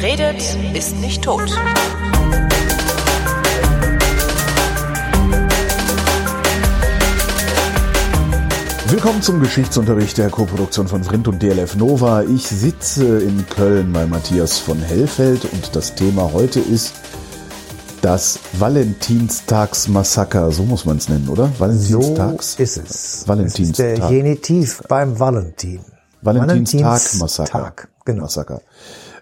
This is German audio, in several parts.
Wer redet, ist nicht tot. Willkommen zum Geschichtsunterricht der Koproduktion von Vrindt und DLF Nova. Ich sitze in Köln bei Matthias von Hellfeld und das Thema heute ist das Valentinstagsmassaker. So muss man es nennen, oder? Valentinstags? So ist es. Valentinstag. Das ist der Genitiv beim Valentin. Valentinstag-Massaker. Tag, genau. Massaker.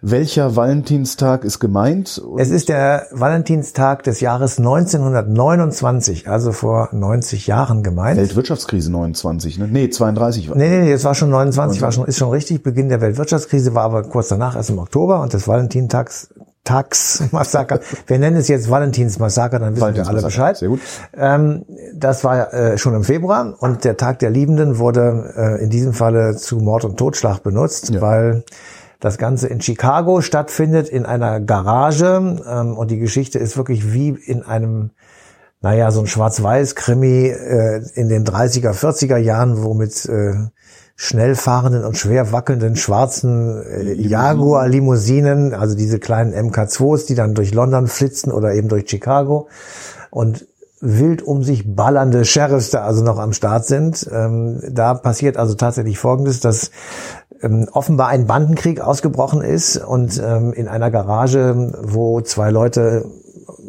Welcher Valentinstag ist gemeint? Es ist der Valentinstag des Jahres 1929, also vor 90 Jahren gemeint. Weltwirtschaftskrise 29, ne? Nee, 32 war. Nee, nee, nee, es war schon 29, 29, war schon, ist schon richtig. Beginn der Weltwirtschaftskrise war aber kurz danach, erst im Oktober und das Valentintags Tagsmassaker. wir nennen es jetzt Valentinsmassaker, dann wissen wir alle Bescheid. Sehr gut. Ähm, das war äh, schon im Februar und der Tag der Liebenden wurde äh, in diesem Falle zu Mord und Totschlag benutzt, ja. weil das Ganze in Chicago stattfindet, in einer Garage. Ähm, und die Geschichte ist wirklich wie in einem, naja, so ein Schwarz-Weiß-Krimi äh, in den 30er, 40er Jahren, wo mit äh, schnell fahrenden und schwer wackelnden schwarzen äh, Jaguar-Limousinen, also diese kleinen MK2s, die dann durch London flitzen oder eben durch Chicago. Und wild um sich ballernde Sheriffs da also noch am Start sind. Ähm, da passiert also tatsächlich Folgendes, dass ähm, offenbar ein Bandenkrieg ausgebrochen ist und ähm, in einer Garage, wo zwei Leute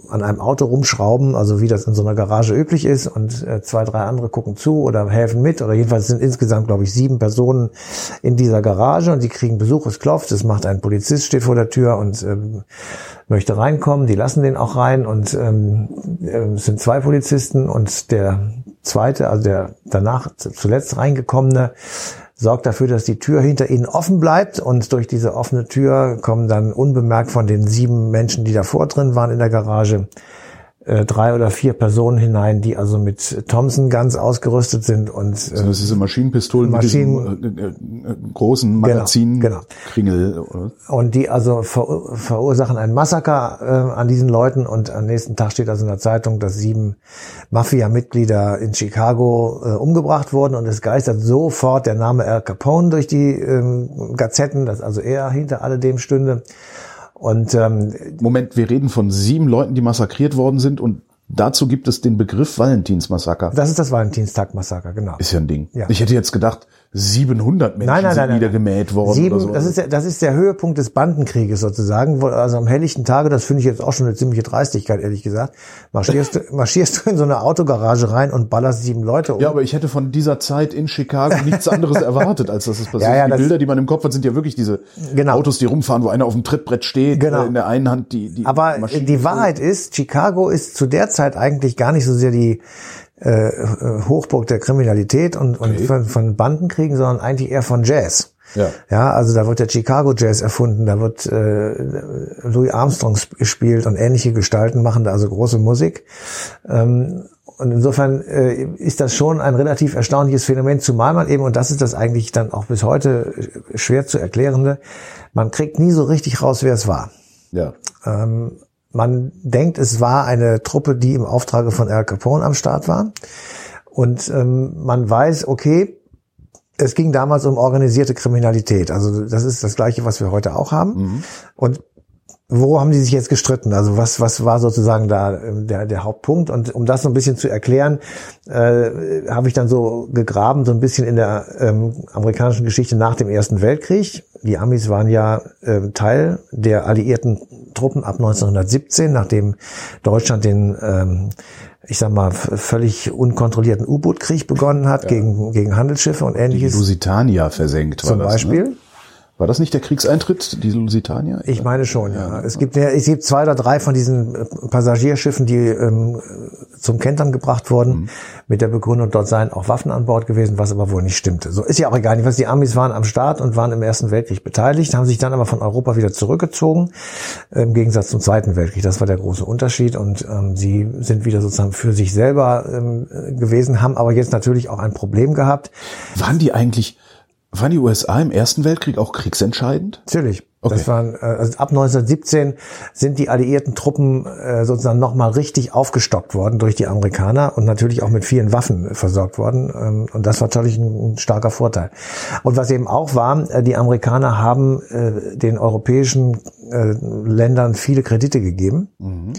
an einem Auto rumschrauben, also wie das in so einer Garage üblich ist, und äh, zwei, drei andere gucken zu oder helfen mit, oder jedenfalls sind insgesamt, glaube ich, sieben Personen in dieser Garage und die kriegen Besuch, es klopft, es macht ein Polizist, steht vor der Tür und ähm, möchte reinkommen, die lassen den auch rein und ähm, äh, es sind zwei Polizisten und der zweite, also der danach zuletzt reingekommene, sorgt dafür, dass die Tür hinter ihnen offen bleibt. Und durch diese offene Tür kommen dann unbemerkt von den sieben Menschen, die davor drin waren in der Garage, äh, drei oder vier Personen hinein, die also mit Thompson ganz ausgerüstet sind und äh, also das ist Maschinenpistolen Maschinen, mit diesem äh, äh, großen Magazin genau, Kringel oder? und die also ver verursachen ein Massaker äh, an diesen Leuten und am nächsten Tag steht also in der Zeitung, dass sieben Mafia-Mitglieder in Chicago äh, umgebracht wurden und es geistert sofort der Name Al Capone durch die ähm, Gazetten, dass also er hinter alledem stünde. Und ähm, Moment, wir reden von sieben Leuten, die massakriert worden sind und dazu gibt es den Begriff Valentinsmassaker. Das ist das Valentinstag-Massaker, genau. Ist ja ein Ding. Ja. Ich hätte jetzt gedacht, 700 Menschen nein, nein, sind nein, niedergemäht worden. Sieben, oder so. das, ist der, das ist der Höhepunkt des Bandenkrieges sozusagen. Also am helllichten Tage, das finde ich jetzt auch schon eine ziemliche Dreistigkeit, ehrlich gesagt, marschierst du, marschierst du in so eine Autogarage rein und ballerst sieben Leute um. Ja, aber ich hätte von dieser Zeit in Chicago nichts anderes erwartet, als dass es passiert. Ja, ja, die Bilder, die man im Kopf hat, sind ja wirklich diese genau. Autos, die rumfahren, wo einer auf dem Trittbrett steht, genau. in der einen Hand die, die Aber Maschine die Wahrheit ist, Chicago ist zu der Zeit eigentlich gar nicht so sehr die äh, Hochburg der Kriminalität und, und von, von Bandenkriegen, sondern eigentlich eher von Jazz. Ja. ja, also da wird der Chicago Jazz erfunden, da wird äh, Louis Armstrong gespielt und ähnliche Gestalten machen da also große Musik. Ähm, und insofern äh, ist das schon ein relativ erstaunliches Phänomen, zumal man eben, und das ist das eigentlich dann auch bis heute schwer zu erklärende, man kriegt nie so richtig raus, wer es war. Ja. Ähm, man denkt, es war eine Truppe, die im Auftrage von Al Capone am Start war. Und ähm, man weiß, okay, es ging damals um organisierte Kriminalität. Also das ist das Gleiche, was wir heute auch haben. Mhm. Und wo haben die sich jetzt gestritten? Also was, was war sozusagen da ähm, der, der Hauptpunkt? Und um das so ein bisschen zu erklären, äh, habe ich dann so gegraben, so ein bisschen in der ähm, amerikanischen Geschichte nach dem Ersten Weltkrieg. Die Amis waren ja äh, Teil der alliierten Truppen ab 1917, nachdem Deutschland den ähm, ich sag mal, völlig unkontrollierten U-Boot-Krieg begonnen hat ja. gegen, gegen Handelsschiffe und ähnliches. Die Lusitania versenkt war Zum das, Beispiel. Ne? War das nicht der Kriegseintritt, die Lusitania? Ich meine schon, ja. Es gibt, es gibt zwei oder drei von diesen äh, Passagierschiffen, die ähm, zum Kentern gebracht wurden, mhm. mit der Begründung, dort seien auch Waffen an Bord gewesen, was aber wohl nicht stimmte. So ist ja auch egal. Was die Amis waren am Start und waren im Ersten Weltkrieg beteiligt, haben sich dann aber von Europa wieder zurückgezogen, im Gegensatz zum Zweiten Weltkrieg. Das war der große Unterschied und ähm, sie sind wieder sozusagen für sich selber ähm, gewesen, haben aber jetzt natürlich auch ein Problem gehabt. Waren die eigentlich Waren die USA im Ersten Weltkrieg auch kriegsentscheidend? Natürlich. Okay. Das waren äh, also ab 1917 sind die alliierten Truppen äh, sozusagen nochmal richtig aufgestockt worden durch die Amerikaner und natürlich auch mit vielen Waffen versorgt worden. Ähm, und das war natürlich ein, ein, starker Vorteil. Und was eben auch war, äh, die Amerikaner haben äh, den europäischen äh, Ländern viele Kredite gegeben mhm.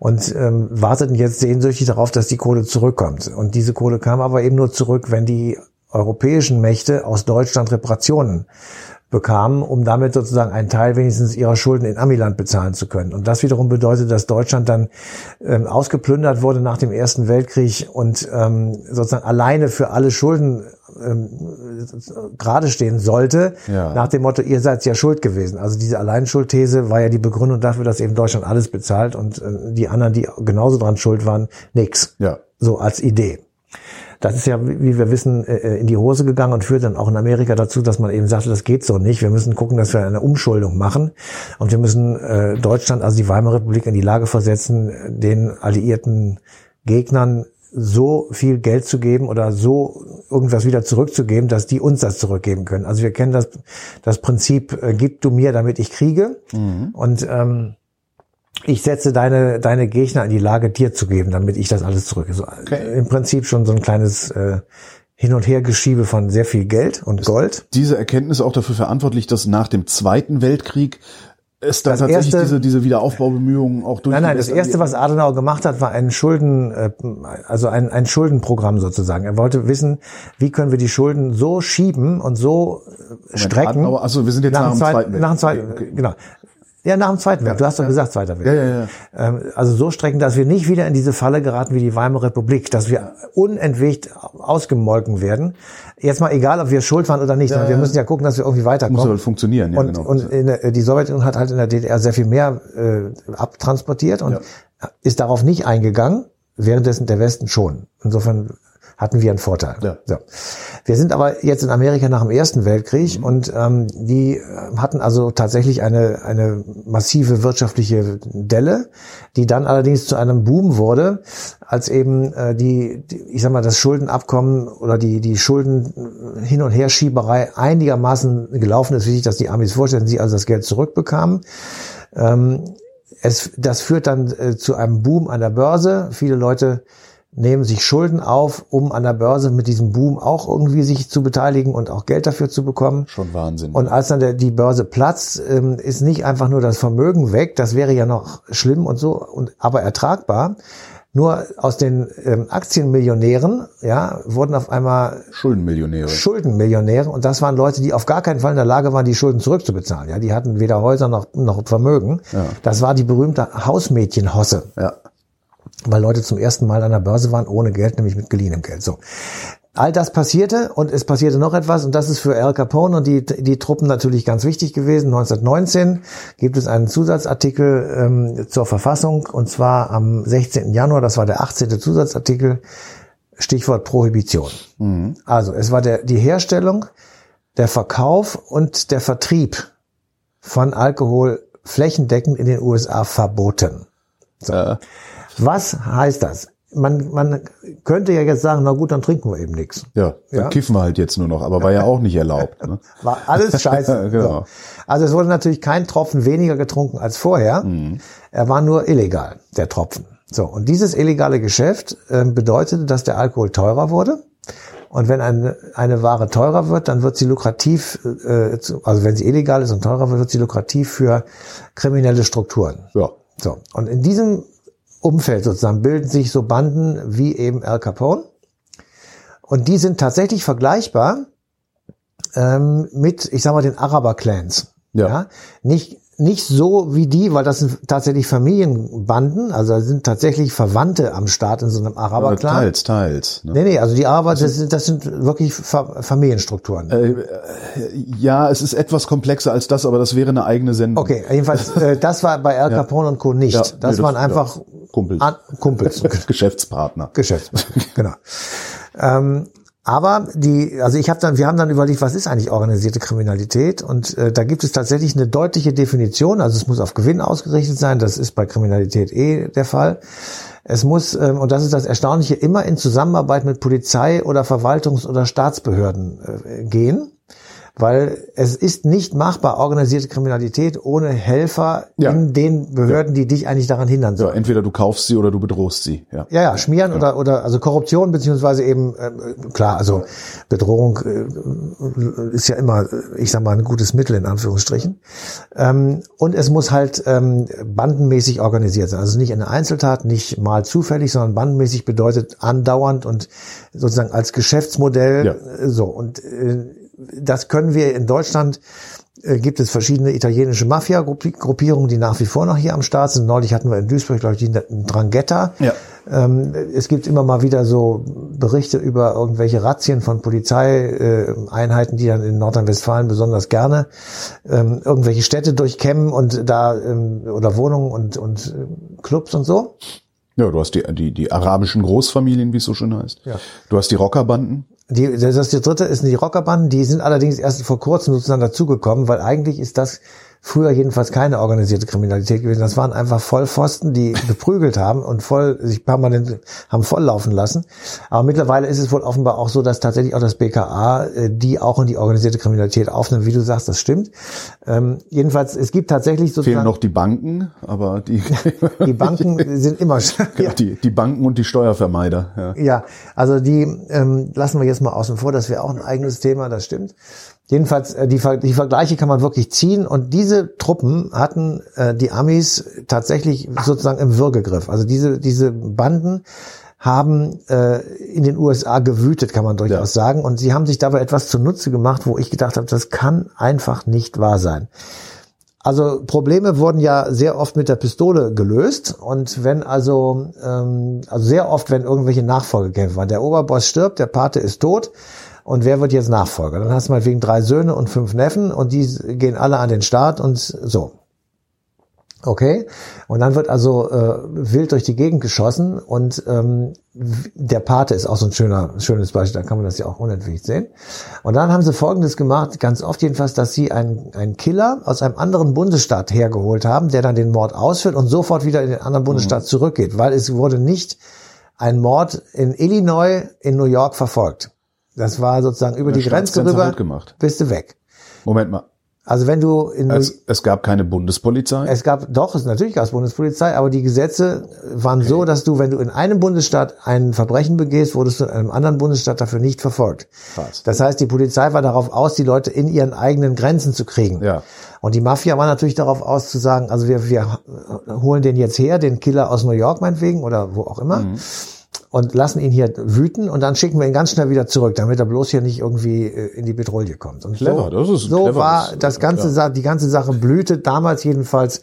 und ähm, warteten jetzt sehnsüchtig darauf, dass die Kohle zurückkommt. Und diese Kohle kam aber eben nur zurück, wenn die europäischen Mächte aus Deutschland Reparationen bekamen, um damit sozusagen einen Teil wenigstens ihrer Schulden in Amiland bezahlen zu können. Und das wiederum bedeutet, dass Deutschland dann ähm, ausgeplündert wurde nach dem Ersten Weltkrieg und ähm, sozusagen alleine für alle Schulden ähm, gerade stehen sollte, ja. nach dem Motto, ihr seid ja schuld gewesen. Also diese Alleinschuldthese war ja die Begründung dafür, dass eben Deutschland alles bezahlt und äh, die anderen, die genauso dran schuld waren, nix. Ja. So als Idee. Das ist ja, wie wir wissen, äh, äh, in die Hose gegangen und führt dann auch in Amerika dazu, dass man eben sagte, das geht so nicht. Wir müssen gucken, dass wir eine Umschuldung machen und wir müssen äh, Deutschland, also die Weimarer Republik, in die Lage versetzen, den alliierten Gegnern so viel Geld zu geben oder so irgendwas wieder zurückzugeben, dass die uns das zurückgeben können. Also wir kennen das, das Prinzip, äh, gib du mir, damit ich kriege. Mhm. Und ähm, ich setze deine, deine Gegner in die Lage, dir zu geben, damit ich das alles zurück. So, okay. Im Prinzip schon so ein kleines äh, Hin- und Hergeschiebe von sehr viel Geld und Ist Gold. Diese Erkenntnis auch dafür verantwortlich, dass nach dem Zweiten Weltkrieg es dann das tatsächlich erste, diese, diese Wiederaufbaubemühungen auch durch. Nein, nein, das erste, was Adenauer gemacht hat, war ein Schulden, äh, also ein, ein Schuldenprogramm sozusagen. Er wollte wissen, wie können wir die Schulden so schieben und so Moment, strecken. Adenauer, achso, wir sind jetzt nach, nach dem Zweiten Weltkrieg. Nach dem Zweiten, okay. genau. Ja, nach dem Zweiten Weltkrieg. Du hast doch gesagt, Zweiter Weltkrieg. Ja, ja, ja. Ähm, also so strecken, dass wir nicht wieder in diese Falle geraten wie die Weimarer Republik, dass wir unentwegt ausgemolken werden. Jetzt mal egal, ob wir schuld waren oder nicht, ja, wir müssen ja gucken, dass wir irgendwie weiterkommen. Muss halt funktionieren, ja, und, genau. Und der, die Sowjetunion hat halt in der DDR sehr viel mehr äh, abtransportiert und ja. ist darauf nicht eingegangen, währenddessen der Westen schon. Insofern hatten wir einen Vorteil. Ja. So. Wir sind aber jetzt in Amerika nach dem Ersten Weltkrieg mhm. und ähm, die hatten also tatsächlich eine, eine massive wirtschaftliche Delle, die dann allerdings zu einem Boom wurde, als eben äh, die, die, ich sag mal, das Schuldenabkommen oder die, die Schulden hin und her Schieberei einigermaßen gelaufen ist, wie sich das die Amis vorstellen, sie also das Geld zurückbekamen. Ähm, es, das führt dann äh, zu einem Boom an der Börse. Viele Leute nehmen sich Schulden auf, um an der Börse mit diesem Boom auch irgendwie sich zu beteiligen und auch Geld dafür zu bekommen. Schon Wahnsinn. Und als dann der, die Börse platzt, ähm, ist nicht einfach nur das Vermögen weg, das wäre ja noch schlimm und so, und, aber ertragbar. Nur aus den ähm, Aktienmillionären, ja, wurden auf einmal Schuldenmillionäre. Schuldenmillionäre und das waren Leute, die auf gar keinen Fall in der Lage waren, die Schulden zurückzubezahlen. Ja, die hatten weder Häuser noch noch Vermögen. Ja. Das war die berühmte Hausmädchenhosse. Ja weil Leute zum ersten Mal an der Börse waren, ohne Geld, nämlich mit geliehenem Geld. So. All das passierte und es passierte noch etwas und das ist für Al Capone und die, die Truppen natürlich ganz wichtig gewesen. 1919 gibt es einen Zusatzartikel ähm, zur Verfassung und zwar am 16. Januar, das war der 18. Zusatzartikel, Stichwort Prohibition. Mhm. Also es war der, die Herstellung, der Verkauf und der Vertrieb von Alkohol flächendeckend in den USA verboten. So. Ja. Was heißt das? Man, man könnte ja jetzt sagen, na gut, dann trinken wir eben nichts. Ja, dann ja? kiffen wir halt jetzt nur noch, aber war ja auch nicht erlaubt. Ne? War alles scheiße. genau. So. Also es wurde natürlich kein Tropfen weniger getrunken als vorher. Mhm. Er war nur illegal, der Tropfen. So, und dieses illegale Geschäft äh, bedeutete, dass der Alkohol teurer wurde. Und wenn eine, eine Ware teurer wird, dann wird sie lukrativ, äh, also wenn sie illegal ist und teurer wird, wird sie lukrativ für kriminelle Strukturen. Ja. So. Und in diesem Umfeld sozusagen bilden sich so Banden wie eben Al Capone. Und die sind tatsächlich vergleichbar ähm, mit, ich sag mal, den Araber-Clans. Ja. ja. Nicht, nicht so wie die, weil das sind tatsächlich Familienbanden, also sind tatsächlich Verwandte am Start in so einem Araber-Clan. Teils, teils. Ne? Nee, nee, also die Araber, das sind, das sind wirklich Familienstrukturen. Äh, ja, es ist etwas komplexer als das, aber das wäre eine eigene Sendung. Okay, jedenfalls, äh, das war bei Al Capone ja. und Co. nicht. Ja, das nee, waren einfach ja. Kumpels. An, Kumpels. Geschäftspartner. Geschäftspartner, genau. Ähm, aber die, also ich habe dann, wir haben dann überlegt, was ist eigentlich organisierte Kriminalität? Und äh, da gibt es tatsächlich eine deutliche Definition. Also es muss auf Gewinn ausgerichtet sein. Das ist bei Kriminalität eh der Fall. Es muss, ähm, und das ist das Erstaunliche, immer in Zusammenarbeit mit Polizei oder Verwaltungs- oder Staatsbehörden äh, gehen. Weil es ist nicht machbar, organisierte Kriminalität ohne Helfer Ja. in den Behörden, die dich eigentlich daran hindern So, sollen. entweder du kaufst sie oder du bedrohst sie. Ja. Ja, ja, schmieren oder oder also Korruption beziehungsweise eben äh, klar, also Bedrohung äh, ist ja immer, ich sag mal, ein gutes Mittel in Anführungsstrichen. Ähm, und es muss halt ähm, bandenmäßig organisiert sein, also nicht eine Einzeltat, nicht mal zufällig, sondern bandenmäßig bedeutet andauernd und sozusagen als Geschäftsmodell Ja. äh, so und äh, das können wir in Deutschland äh, gibt es verschiedene italienische Mafia-Gruppierungen, die nach wie vor noch hier am Start sind. Neulich hatten wir in Duisburg, glaube ich, die Drangheta. Ja. Ähm, es gibt immer mal wieder so Berichte über irgendwelche Razzien von Polizeieinheiten, die dann in Nordrhein-Westfalen besonders gerne ähm, irgendwelche Städte durchkämmen und da ähm, oder Wohnungen und, und äh, Clubs und so. Ja, du hast die, die, die arabischen Großfamilien, wie es so schön heißt. Ja. Du hast die Rockerbanden. Die, das ist die dritte ist die Rockerbanden, die sind allerdings erst vor kurzem sozusagen dazugekommen, weil eigentlich ist das früher jedenfalls keine organisierte Kriminalität gewesen. Das waren einfach Vollpfosten, die geprügelt haben und voll sich permanent haben volllaufen lassen. Aber mittlerweile ist es wohl offenbar auch so, dass tatsächlich auch das BKA äh, die auch in die organisierte Kriminalität aufnimmt. Wie du sagst, das stimmt. Ähm, jedenfalls, es gibt tatsächlich Fehlen sozusagen noch die Banken, aber die, die Banken sind immer ja. die, die Banken und die Steuervermeider. Ja. Ja, also die ähm, lassen wir jetzt mal außen vor, das wäre auch ein eigenes Thema, das stimmt. Jedenfalls, äh, die, die Vergleiche kann man wirklich ziehen und diese Truppen hatten äh, die Amis tatsächlich sozusagen im Würgegriff. Also diese, diese Banden haben äh, in den USA gewütet, kann man durchaus Ja. sagen. Und sie haben sich dabei etwas zunutze gemacht, wo ich gedacht habe, das kann einfach nicht wahr sein. Also Probleme wurden ja sehr oft mit der Pistole gelöst und wenn also ähm, also sehr oft wenn irgendwelche Nachfolgekämpfe waren, der Oberboss stirbt, der Pate ist tot und wer wird jetzt Nachfolger? Dann hast du mal wegen drei Söhne und fünf Neffen und die gehen alle an den Start und so. Okay, und dann wird also äh, wild durch die Gegend geschossen und ähm, der Pate ist auch so ein schöner, schönes Beispiel, da kann man das ja auch unentwegt sehen. Und dann haben sie Folgendes gemacht, ganz oft jedenfalls, dass sie einen, einen Killer aus einem anderen Bundesstaat hergeholt haben, der dann den Mord ausführt und sofort wieder in den anderen Bundesstaat zurückgeht, weil es wurde nicht ein Mord in Illinois in New York verfolgt. Das war sozusagen über die Grenze rüber, gemacht. bist du weg. Moment mal. Also wenn du in Es, es gab keine Bundespolizei. es gab doch, es natürlich gab es Bundespolizei, aber die Gesetze waren so, dass du, wenn du in einem Bundesstaat ein Verbrechen begehst, wurdest du in einem anderen Bundesstaat dafür nicht verfolgt. Krass. Das heißt, die Polizei war darauf aus, die Leute in ihren eigenen Grenzen zu kriegen. Ja. Und die Mafia war natürlich darauf aus zu sagen, also wir, wir holen den jetzt her, den Killer aus New York meinetwegen oder wo auch immer. Mhm. Und lassen ihn hier wüten und dann schicken wir ihn ganz schnell wieder zurück, damit er bloß hier nicht irgendwie äh, in die Petrouille kommt. Und Clever, so, das ist so cleveres, war das ganze, ja. Die ganze Sache blühte damals jedenfalls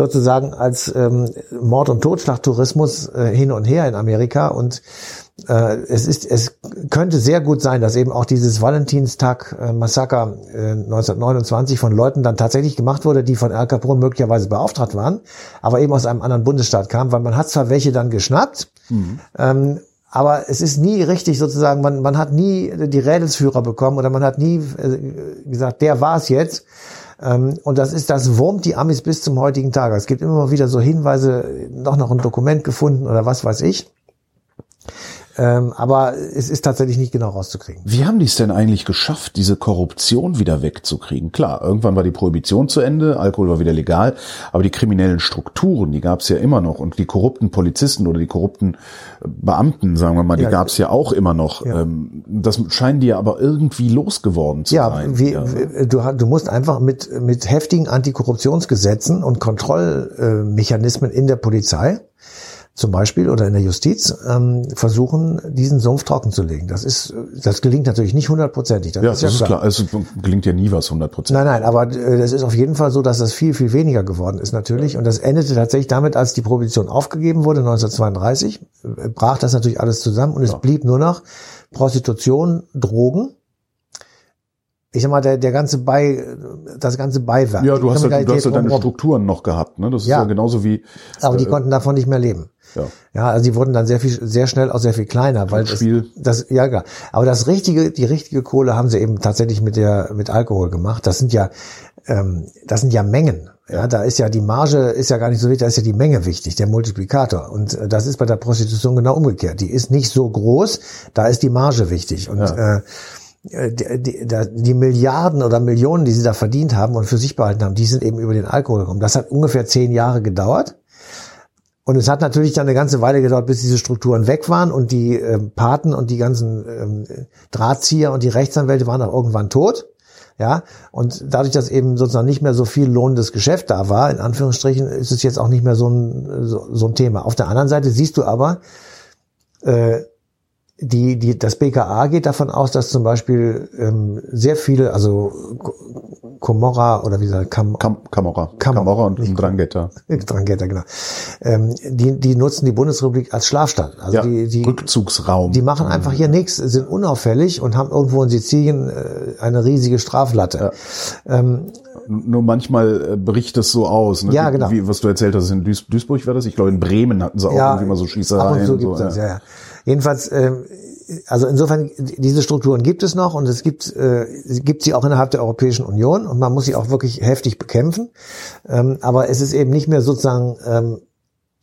sozusagen als ähm, Mord- und Totschlagtourismus äh, hin und her in Amerika und äh, es ist, es könnte sehr gut sein, dass eben auch dieses Valentinstag-Massaker äh, 1929 von Leuten dann tatsächlich gemacht wurde, die von Al Capone möglicherweise beauftragt waren, aber eben aus einem anderen Bundesstaat kamen, weil man hat zwar welche dann geschnappt, ähm, aber es ist nie richtig sozusagen, man, man hat nie die Rädelsführer bekommen oder man hat nie äh, gesagt, der war es jetzt. Ähm, und das ist, das wurmt die Amis bis zum heutigen Tag. Es gibt immer wieder so Hinweise, noch noch ein Dokument gefunden oder was weiß ich. Ähm, aber es ist tatsächlich nicht genau rauszukriegen. Wie haben die es denn eigentlich geschafft, diese Korruption wieder wegzukriegen? Klar, irgendwann war die Prohibition zu Ende, Alkohol war wieder legal, aber die kriminellen Strukturen, die gab es ja immer noch und die korrupten Polizisten oder die korrupten Beamten, sagen wir mal, die Ja. gab es ja auch immer noch. Ja. Ähm, Das scheinen die ja aber irgendwie losgeworden zu Ja, sein. wie, wie- du, du musst einfach mit, mit heftigen Antikorruptionsgesetzen und Kontrollmechanismen in der Polizei zum Beispiel oder in der Justiz ähm, versuchen, diesen Sumpf trocken zu legen. Das ist, das gelingt natürlich nicht hundertprozentig. ja, das ist klar. Also gelingt ja nie was 100 Prozent. Nein, nein, aber äh, das ist auf jeden Fall so, dass das viel, viel weniger geworden ist natürlich. Und das endete tatsächlich damit, als die Prohibition aufgegeben wurde, 1932, äh, brach das natürlich alles zusammen und es blieb nur noch Prostitution, Drogen. Ich sag mal, der, der ganze Bei, das ganze Beiwerk. Ja, du hast, ja, du hast ja deine. Strukturen noch gehabt. Ne? Das ist Ja. ja genauso wie Aber die konnten davon nicht mehr leben. ja. Ja, also die wurden dann sehr viel, sehr schnell auch sehr viel kleiner, weil das, Spiel. das, ja klar. Aber das richtige, die richtige Kohle haben sie eben tatsächlich mit der, mit Alkohol gemacht. Das sind ja, ähm, das sind ja Mengen. Ja, da ist ja die Marge ist ja gar nicht so wichtig, da ist ja die Menge wichtig, der Multiplikator. Und äh, das ist bei der Prostitution genau umgekehrt. Die ist nicht so groß, da ist die Marge wichtig. Und äh, äh, die, die, die Milliarden oder Millionen, die sie da verdient haben und für sich behalten haben, die sind eben über den Alkohol gekommen. Das hat ungefähr zehn Jahre gedauert. Und es hat natürlich dann eine ganze Weile gedauert, bis diese Strukturen weg waren und die äh, Paten und die ganzen ähm, Drahtzieher und die Rechtsanwälte waren auch irgendwann tot. Ja, und dadurch, dass eben sozusagen nicht mehr so viel lohnendes Geschäft da war, in Anführungsstrichen, ist es jetzt auch nicht mehr so ein, so, so ein Thema. Auf der anderen Seite siehst du aber, äh, die, die, das BKA geht davon aus, dass zum Beispiel ähm, sehr viele, also Comorra oder wie gesagt, Cam Cam Camorra. Camorra und Drangheta. Drangheta, genau. Ähm, die, die nutzen die Bundesrepublik als Schlafstadt. Also ja, die, die, Rückzugsraum. Die machen einfach hier nichts, sind unauffällig und haben irgendwo in Sizilien äh, eine riesige Straflatte. Ja. Ähm, Nur manchmal äh, bricht es so aus. Ne? Ja, genau. Wie, was du erzählt hast, in Duis Duisburg war das. Ich glaube, in Bremen hatten sie auch ja, irgendwie mal so Schießereien. Ab gibt's so, das, ja, ja. Jedenfalls, äh, also insofern, diese Strukturen gibt es noch und es gibt, äh, gibt sie auch innerhalb der Europäischen Union und man muss sie auch wirklich heftig bekämpfen. Ähm, aber es ist eben nicht mehr sozusagen, ähm,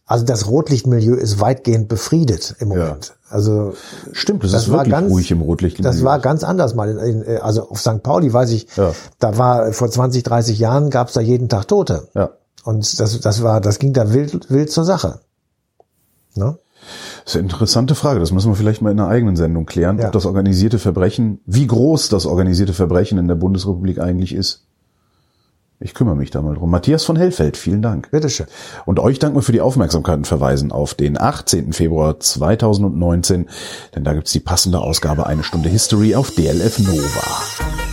also das Rotlichtmilieu ist weitgehend befriedet im Moment. Ja. Also Stimmt, das, das ist war wirklich ganz- ruhig im Rotlicht. das war ganz anders mal. In, in, äh, also auf St. Pauli weiß ich, Ja. da war vor 20, 30 Jahren gab es da jeden Tag Tote. ja. Und das, das war, das ging da wild, wild zur Sache. Ne? Das ist eine interessante Frage. Das müssen wir vielleicht mal in einer eigenen Sendung klären, Ja. ob das organisierte Verbrechen, wie groß das organisierte Verbrechen in der Bundesrepublik eigentlich ist. Ich kümmere mich da mal drum. Matthias von Hellfeld, vielen Dank. Bitteschön. Und euch danken wir für die Aufmerksamkeit und verweisen auf den 18. Februar 2019, denn da gibt's die passende Ausgabe Eine Stunde History auf DLF Nova.